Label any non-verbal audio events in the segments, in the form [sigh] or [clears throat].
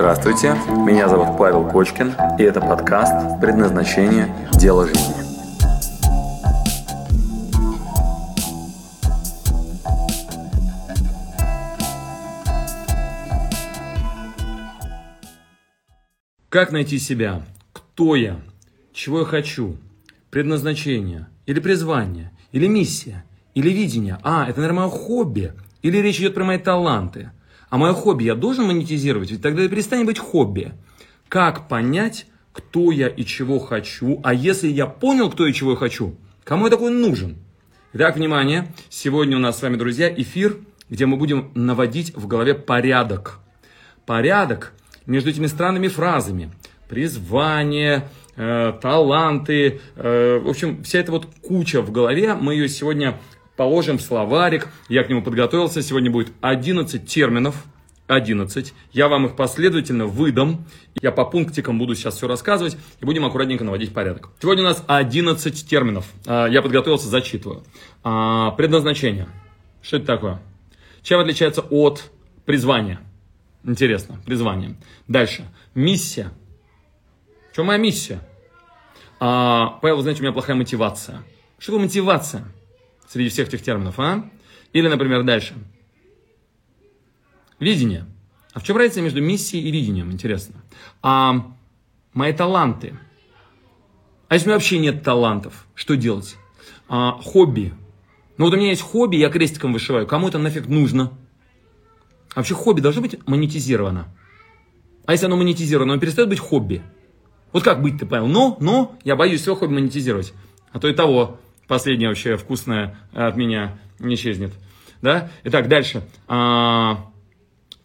Здравствуйте, меня зовут Павел Кочкин, и это подкаст «Предназначение. Дело жизни». Как найти себя? Кто я? Чего я хочу? Предназначение? Или призвание? Или миссия? Или видение? А, это, наверное, мое хобби. Или речь идет про мои таланты? А мое хобби я должен монетизировать? Ведь тогда это перестанет быть хобби. Как понять, кто я и чего хочу? А если я понял, кто и чего я хочу, кому я такой нужен? Итак, внимание, сегодня у нас с вами, друзья, эфир, где мы будем наводить в голове порядок. Порядок между этими странными фразами. Призвание, э, таланты, э, в общем, вся эта вот куча в голове, мы ее сегодня положим словарик. Я к нему подготовился. Сегодня будет 11 терминов. 11. Я вам их последовательно выдам. Я по пунктикам буду сейчас все рассказывать. И будем аккуратненько наводить порядок. Сегодня у нас 11 терминов. А, я подготовился, зачитываю. А, предназначение. Что это такое? Чем отличается от призвания? Интересно, призвание. Дальше. Миссия. Что моя миссия? А, Павел, знаете, у меня плохая мотивация. Что такое мотивация? Среди всех этих терминов, а? Или, например, дальше. Видение. А в чем разница между миссией и видением, интересно? А мои таланты. А если у меня вообще нет талантов, что делать? А, хобби. Ну вот у меня есть хобби, я крестиком вышиваю. Кому это нафиг нужно? А вообще хобби должно быть монетизировано. А если оно монетизировано, оно перестает быть хобби. Вот как быть, ты понял? Но, но, я боюсь все хобби монетизировать. А то и того, последнее вообще вкусное от меня не исчезнет. Да? Итак, дальше. А,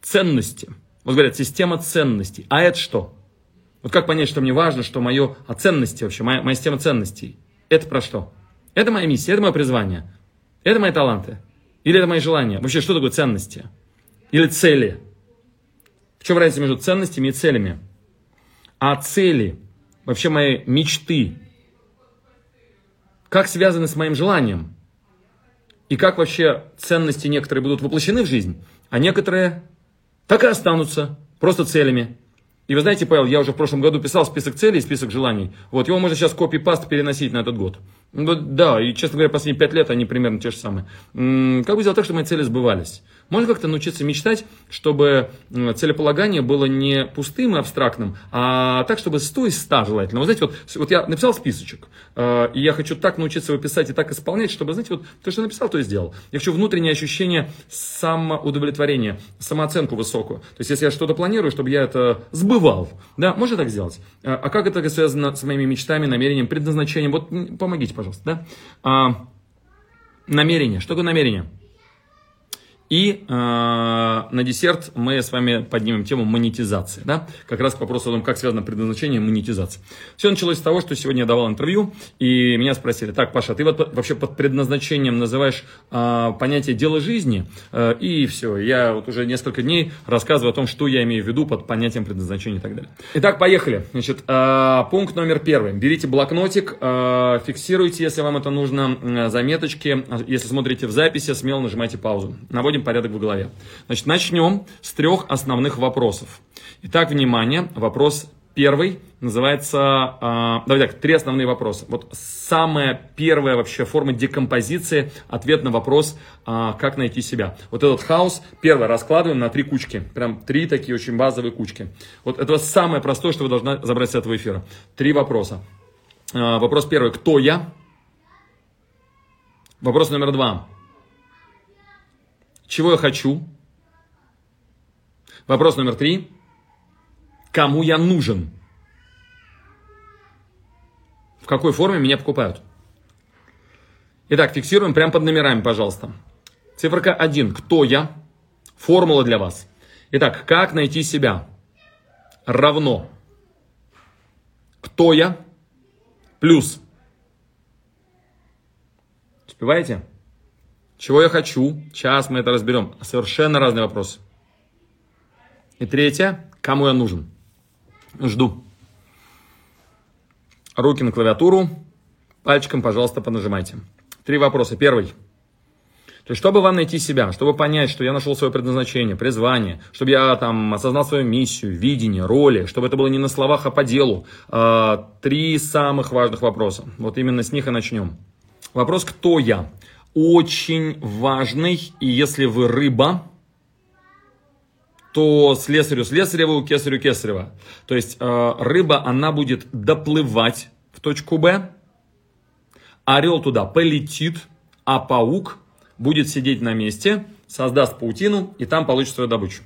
ценности. Вот говорят, система ценностей. А это что? Вот как понять, что мне важно, что мое о ценности вообще, моя, моя система ценностей. Это про что? Это моя миссия, это мое призвание. Это мои таланты. Или это мои желания. Вообще, что такое ценности? Или цели? В чем разница между ценностями и целями? А цели, вообще мои мечты, как связаны с моим желанием. И как вообще ценности некоторые будут воплощены в жизнь, а некоторые так и останутся просто целями. И вы знаете, Павел, я уже в прошлом году писал список целей, список желаний. Вот его можно сейчас копий-паст переносить на этот год. Вот, да, и, честно говоря, последние пять лет они примерно те же самые. Как бы сделать так, чтобы мои цели сбывались? Можно как-то научиться мечтать, чтобы целеполагание было не пустым и абстрактным, а так, чтобы 100 из 100 желательно. Вот знаете, вот, вот я написал списочек, э, и я хочу так научиться его писать и так исполнять, чтобы, знаете, вот то, что написал, то и сделал. Я хочу внутреннее ощущение самоудовлетворения, самооценку высокую. То есть, если я что-то планирую, чтобы я это сбывал. Да, можно так сделать? Э, а как это связано с моими мечтами, намерением, предназначением? Вот помогите, пожалуйста. Да? А, намерение. Что такое намерение? И э, на десерт мы с вами поднимем тему монетизации. Да? Как раз к вопросу о том, как связано предназначение и монетизация. Все началось с того, что сегодня я давал интервью, и меня спросили, так, Паша, ты вот вообще под предназначением называешь э, понятие «дело жизни», э, и все. Я вот уже несколько дней рассказываю о том, что я имею в виду под понятием предназначения и так далее. Итак, поехали. Значит, э, пункт номер первый. Берите блокнотик, э, фиксируйте, если вам это нужно, заметочки. Если смотрите в записи, смело нажимайте паузу. Наводим наводим порядок в голове. Значит, начнем с трех основных вопросов. Итак, внимание, вопрос первый называется, э, давайте так, три основные вопроса. Вот самая первая вообще форма декомпозиции, ответ на вопрос, э, как найти себя. Вот этот хаос, первое, раскладываем на три кучки. Прям три такие очень базовые кучки. Вот это самое простое, что вы должны забрать с этого эфира. Три вопроса. Э, вопрос первый, кто я? Вопрос номер два, чего я хочу? Вопрос номер три. Кому я нужен? В какой форме меня покупают? Итак, фиксируем прямо под номерами, пожалуйста. Циферка 1. Кто я? Формула для вас. Итак, как найти себя? Равно. Кто я? Плюс. Успеваете? Чего я хочу? Сейчас мы это разберем. Совершенно разный вопрос. И третье. Кому я нужен? Жду. Руки на клавиатуру. Пальчиком, пожалуйста, понажимайте. Три вопроса. Первый. То есть, чтобы вам найти себя, чтобы понять, что я нашел свое предназначение, призвание, чтобы я там осознал свою миссию, видение, роли, чтобы это было не на словах, а по делу. Э, три самых важных вопроса. Вот именно с них и начнем. Вопрос «Кто я?» Очень важный, и если вы рыба, то слесарю слесареву, кесарю кесарева. То есть э, рыба, она будет доплывать в точку Б, орел туда полетит, а паук будет сидеть на месте, создаст паутину и там получит свою добычу.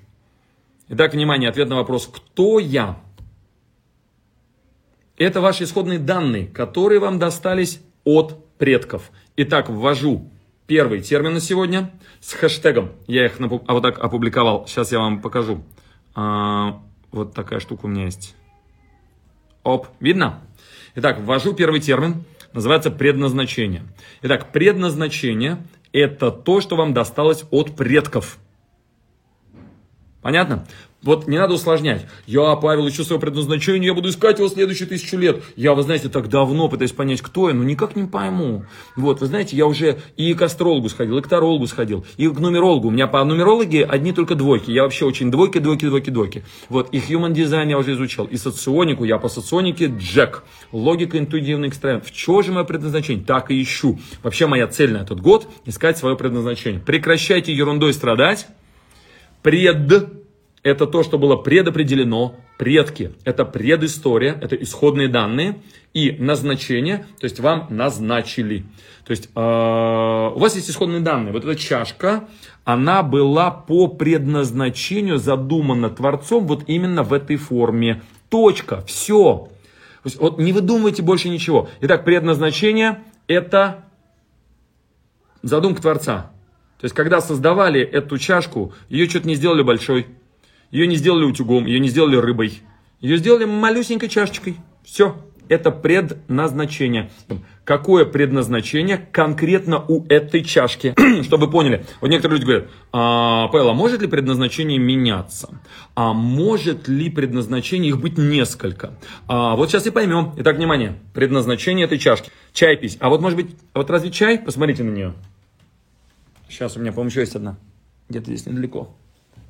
Итак, внимание, ответ на вопрос «Кто я?» Это ваши исходные данные, которые вам достались от предков. Итак, ввожу первый термин на сегодня с хэштегом. Я их напу- а вот так опубликовал. Сейчас я вам покажу. А, вот такая штука у меня есть. Оп, видно? Итак, ввожу первый термин. Называется предназначение. Итак, предназначение – это то, что вам досталось от предков. Понятно? Вот не надо усложнять. Я, Павел, ищу свое предназначение, я буду искать его следующие тысячу лет. Я, вы знаете, так давно пытаюсь понять, кто я, но никак не пойму. Вот, вы знаете, я уже и к астрологу сходил, и к тарологу сходил, и к нумерологу. У меня по нумерологии одни только двойки. Я вообще очень двойки, двойки, двойки, двойки. Вот, и human design я уже изучал, и соционику, я по соционике Джек. Логика, интуитивный эксперимент. В чем же мое предназначение? Так и ищу. Вообще моя цель на этот год – искать свое предназначение. Прекращайте ерундой страдать. Пред это то, что было предопределено, предки, это предыстория, это исходные данные и назначение, то есть вам назначили. То есть э, у вас есть исходные данные. Вот эта чашка, она была по предназначению задумана Творцом вот именно в этой форме. Точка, все. То есть, вот не выдумывайте больше ничего. Итак, предназначение это задумка Творца. То есть, когда создавали эту чашку, ее что-то не сделали большой. Ее не сделали утюгом, ее не сделали рыбой. Ее сделали малюсенькой чашечкой. Все. Это предназначение. Какое предназначение конкретно у этой чашки? [clears throat] Чтобы вы поняли. Вот некоторые люди говорят, а, Павел, а может ли предназначение меняться? А может ли предназначение их быть несколько? А, вот сейчас и поймем. Итак, внимание. Предназначение этой чашки. Чай пить. А вот может быть, вот разве чай? Посмотрите на нее. Сейчас у меня, по-моему, еще есть одна. Где-то здесь недалеко.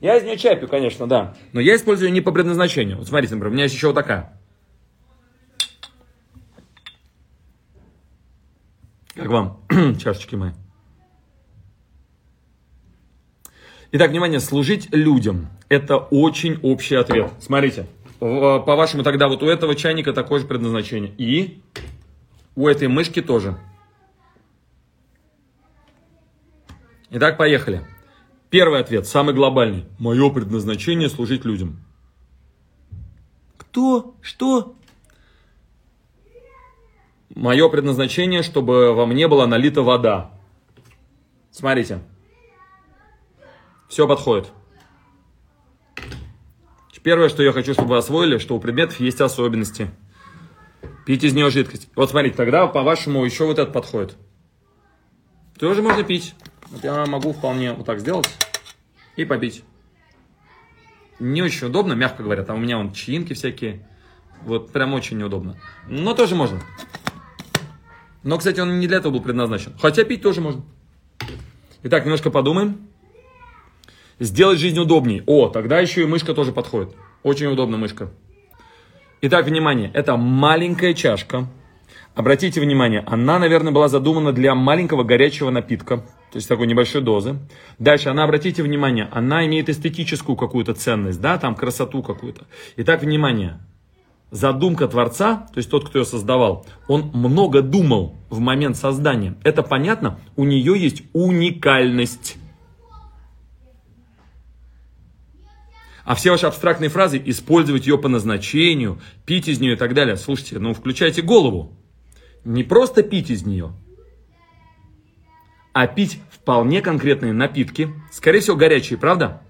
Я из нее чай пью, конечно, да. Но я использую не по предназначению. Вот смотрите, например, у меня есть еще вот такая. Как вам, [clears throat] чашечки мои? Итак, внимание, служить людям. Это очень общий ответ. Смотрите, по-вашему тогда вот у этого чайника такое же предназначение. И у этой мышки тоже. Итак, поехали. Первый ответ, самый глобальный. Мое предназначение служить людям. Кто? Что? Мое предназначение, чтобы во мне была налита вода. Смотрите. Все подходит. Первое, что я хочу, чтобы вы освоили, что у предметов есть особенности. Пить из нее жидкость. Вот смотрите, тогда, по-вашему, еще вот это подходит. Тоже можно пить. Вот я могу вполне вот так сделать и попить. Не очень удобно, мягко говоря. Там у меня вон чаинки всякие. Вот прям очень неудобно. Но тоже можно. Но, кстати, он не для этого был предназначен. Хотя пить тоже можно. Итак, немножко подумаем. Сделать жизнь удобней. О, тогда еще и мышка тоже подходит. Очень удобно мышка. Итак, внимание. Это маленькая чашка. Обратите внимание, она, наверное, была задумана для маленького горячего напитка, то есть такой небольшой дозы. Дальше, она, обратите внимание, она имеет эстетическую какую-то ценность, да, там красоту какую-то. Итак, внимание, задумка Творца, то есть тот, кто ее создавал, он много думал в момент создания. Это понятно? У нее есть уникальность. А все ваши абстрактные фразы, использовать ее по назначению, пить из нее и так далее. Слушайте, ну включайте голову. Не просто пить из нее, а пить вполне конкретные напитки. Скорее всего, горячие, правда?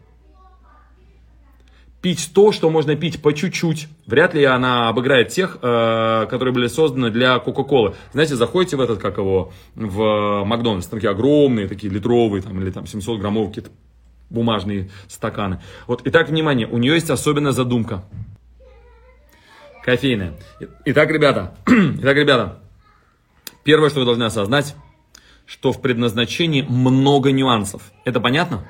Пить то, что можно пить по чуть-чуть. Вряд ли она обыграет тех, э, которые были созданы для Кока-Колы. Знаете, заходите в этот, как его, в Макдональдс, там такие огромные, такие литровые, там, или там 700 граммовые какие-то бумажные стаканы. Вот, итак, внимание, у нее есть особенная задумка. Кофейная. Итак, ребята, [clears throat] итак, ребята, первое, что вы должны осознать, что в предназначении много нюансов. Это понятно?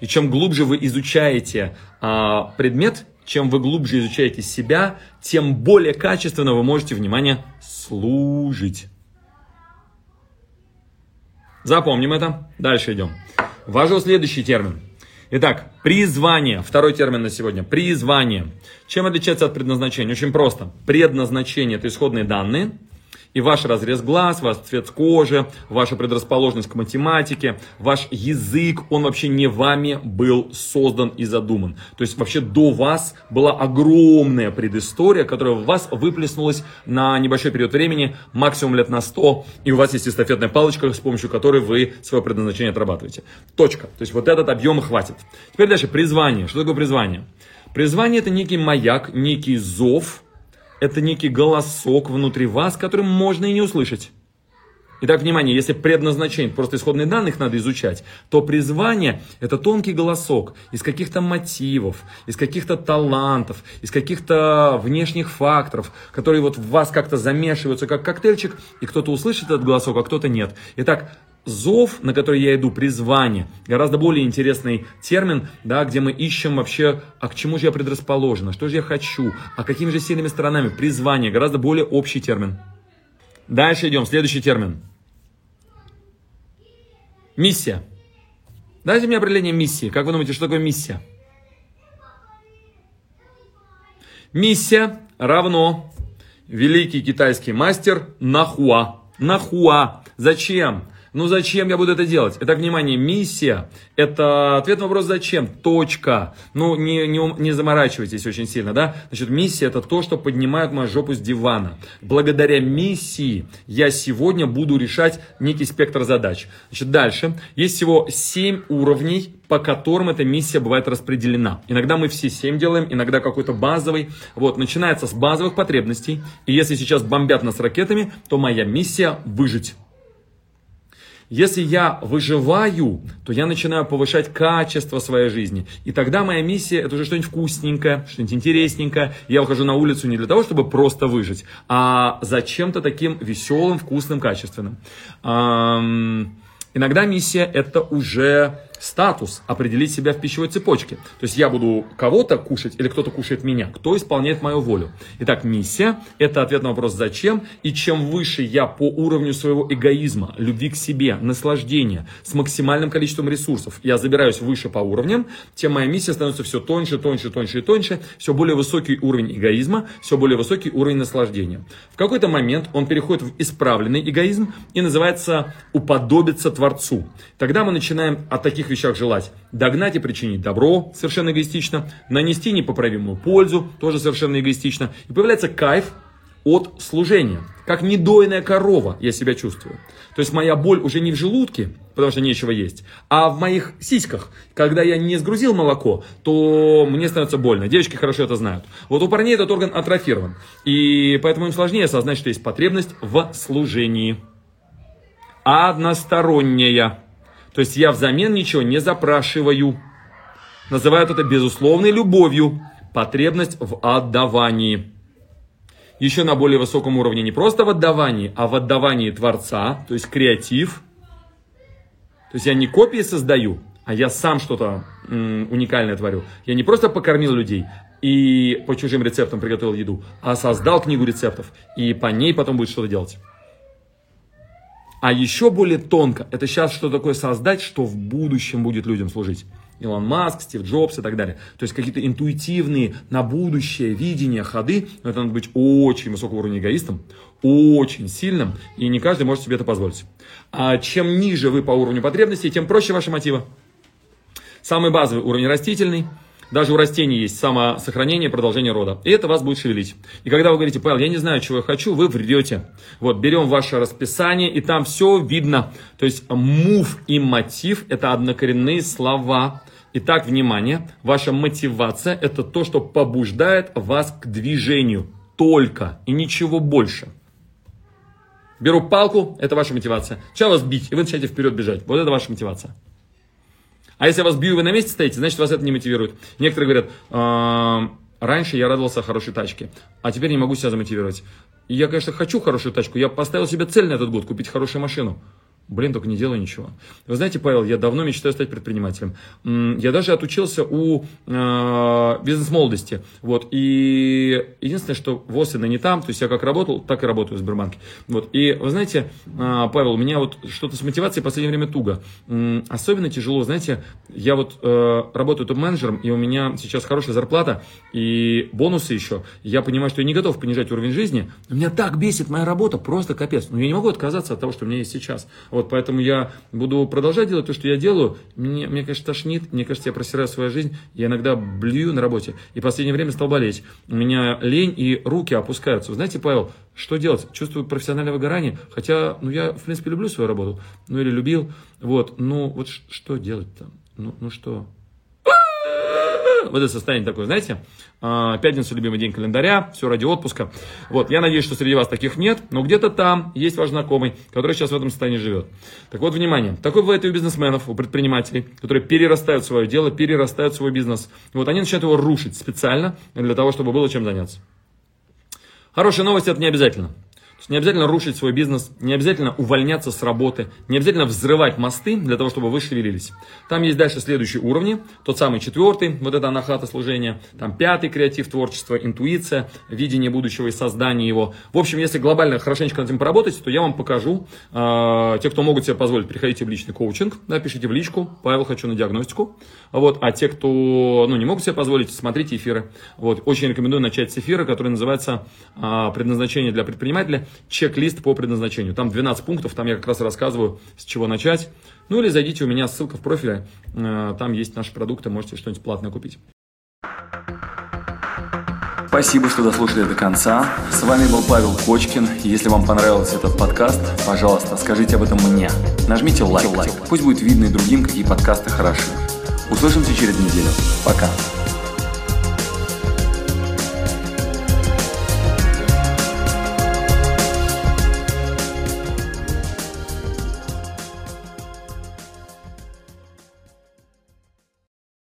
И чем глубже вы изучаете а, предмет, чем вы глубже изучаете себя, тем более качественно вы можете, внимание, служить. Запомним это. Дальше идем. Важен следующий термин. Итак, призвание. Второй термин на сегодня. Призвание. Чем отличается от предназначения? Очень просто. Предназначение – это исходные данные – и ваш разрез глаз, ваш цвет кожи, ваша предрасположенность к математике, ваш язык, он вообще не вами был создан и задуман. То есть вообще до вас была огромная предыстория, которая в вас выплеснулась на небольшой период времени, максимум лет на 100, и у вас есть эстафетная палочка, с помощью которой вы свое предназначение отрабатываете. Точка. То есть вот этот объем хватит. Теперь дальше призвание. Что такое призвание? Призвание это некий маяк, некий зов, это некий голосок внутри вас, который можно и не услышать. Итак, внимание, если предназначение, просто исходные данные их надо изучать, то призвание – это тонкий голосок из каких-то мотивов, из каких-то талантов, из каких-то внешних факторов, которые вот в вас как-то замешиваются, как коктейльчик, и кто-то услышит этот голосок, а кто-то нет. Итак, зов, на который я иду, призвание, гораздо более интересный термин, да, где мы ищем вообще, а к чему же я предрасположена, что же я хочу, а какими же сильными сторонами, призвание, гораздо более общий термин. Дальше идем, следующий термин. Миссия. Дайте мне определение миссии. Как вы думаете, что такое миссия? Миссия равно великий китайский мастер Нахуа. Нахуа. Зачем? Ну зачем я буду это делать? Итак, внимание, миссия – это ответ на вопрос «зачем?», точка. Ну, не, не, не заморачивайтесь очень сильно, да? Значит, миссия – это то, что поднимает мою жопу с дивана. Благодаря миссии я сегодня буду решать некий спектр задач. Значит, дальше. Есть всего 7 уровней, по которым эта миссия бывает распределена. Иногда мы все 7 делаем, иногда какой-то базовый. Вот, начинается с базовых потребностей. И если сейчас бомбят нас ракетами, то моя миссия – выжить. Если я выживаю, то я начинаю повышать качество своей жизни. И тогда моя миссия это уже что-нибудь вкусненькое, что-нибудь интересненькое. Я выхожу на улицу не для того, чтобы просто выжить, а за чем-то таким веселым, вкусным, качественным. Иногда миссия это уже статус, определить себя в пищевой цепочке. То есть я буду кого-то кушать или кто-то кушает меня, кто исполняет мою волю. Итак, миссия – это ответ на вопрос «зачем?». И чем выше я по уровню своего эгоизма, любви к себе, наслаждения, с максимальным количеством ресурсов, я забираюсь выше по уровням, тем моя миссия становится все тоньше, тоньше, тоньше и тоньше, все более высокий уровень эгоизма, все более высокий уровень наслаждения. В какой-то момент он переходит в исправленный эгоизм и называется «уподобиться Творцу». Тогда мы начинаем от таких вещах желать. Догнать и причинить добро, совершенно эгоистично. Нанести непоправимую пользу, тоже совершенно эгоистично. И появляется кайф от служения. Как недойная корова я себя чувствую. То есть моя боль уже не в желудке, потому что нечего есть, а в моих сиськах. Когда я не сгрузил молоко, то мне становится больно. Девочки хорошо это знают. Вот у парней этот орган атрофирован. И поэтому им сложнее осознать, что есть потребность в служении. Односторонняя. То есть я взамен ничего не запрашиваю. Называют это безусловной любовью. Потребность в отдавании. Еще на более высоком уровне не просто в отдавании, а в отдавании Творца, то есть креатив. То есть я не копии создаю, а я сам что-то уникальное творю. Я не просто покормил людей и по чужим рецептам приготовил еду, а создал книгу рецептов. И по ней потом будет что-то делать. А еще более тонко, это сейчас что такое создать, что в будущем будет людям служить. Илон Маск, Стив Джобс и так далее. То есть какие-то интуитивные на будущее видения, ходы, но это надо быть очень высокого уровня эгоистом, очень сильным, и не каждый может себе это позволить. А чем ниже вы по уровню потребностей, тем проще ваши мотивы. Самый базовый уровень растительный – даже у растений есть самосохранение, продолжение рода. И это вас будет шевелить. И когда вы говорите, Павел, я не знаю, чего я хочу, вы врете. Вот, берем ваше расписание, и там все видно. То есть, мув и мотив – это однокоренные слова. Итак, внимание, ваша мотивация – это то, что побуждает вас к движению. Только и ничего больше. Беру палку, это ваша мотивация. Сейчас вас бить, и вы начинаете вперед бежать. Вот это ваша мотивация. А если вас бью, вы на месте стоите, значит вас это не мотивирует. Некоторые говорят, раньше я радовался хорошей тачке, а теперь не могу себя замотивировать. Я, конечно, хочу хорошую тачку, я поставил себе цель на этот год купить хорошую машину. Блин, только не делаю ничего. Вы знаете, Павел, я давно мечтаю стать предпринимателем. Я даже отучился у э, бизнес-молодости. Вот, и единственное, что ВОЗ и не там, то есть я как работал, так и работаю в Сбербанке. Вот, и вы знаете, э, Павел, у меня вот что-то с мотивацией в последнее время туго. Особенно тяжело, знаете, я вот э, работаю топ-менеджером, и у меня сейчас хорошая зарплата и бонусы еще. Я понимаю, что я не готов понижать уровень жизни. Но меня так бесит моя работа, просто капец. Но я не могу отказаться от того, что у меня есть сейчас. Вот поэтому я буду продолжать делать то, что я делаю. Мне, мне конечно, тошнит, мне кажется, я просираю свою жизнь. Я иногда блюю на работе. И в последнее время стал болеть. У меня лень и руки опускаются. Вы знаете, Павел, что делать? Чувствую профессиональное выгорание. Хотя, ну, я, в принципе, люблю свою работу. Ну, или любил. Вот. Ну, вот что делать-то? Ну, ну что? Вот это состояние такое, знаете, а, пятница, любимый день календаря, все ради отпуска. Вот, я надеюсь, что среди вас таких нет, но где-то там есть ваш знакомый, который сейчас в этом состоянии живет. Так вот, внимание, такое бывает и у бизнесменов, у предпринимателей, которые перерастают свое дело, перерастают свой бизнес. Вот они начинают его рушить специально для того, чтобы было чем заняться. Хорошая новость, это не обязательно не обязательно рушить свой бизнес, не обязательно увольняться с работы, не обязательно взрывать мосты для того, чтобы вы шевелились. Там есть дальше следующие уровни. Тот самый четвертый, вот это анахата служения. Там пятый креатив, творчество, интуиция, видение будущего и создание его. В общем, если глобально хорошенечко над этим поработать, то я вам покажу. Э, те, кто могут себе позволить, приходите в личный коучинг, да, пишите в личку, Павел, хочу на диагностику. Вот, а те, кто ну, не могут себе позволить, смотрите эфиры. Вот, очень рекомендую начать с эфира, который называется э, «Предназначение для предпринимателя» чек-лист по предназначению. Там 12 пунктов, там я как раз рассказываю, с чего начать. Ну или зайдите у меня, ссылка в профиле, э, там есть наши продукты, можете что-нибудь платное купить. Спасибо, что дослушали до конца. С вами был Павел Кочкин. Если вам понравился этот подкаст, пожалуйста, скажите об этом мне. Нажмите лайк. Пусть будет видно и другим, какие подкасты хороши. Услышимся через неделю. Пока.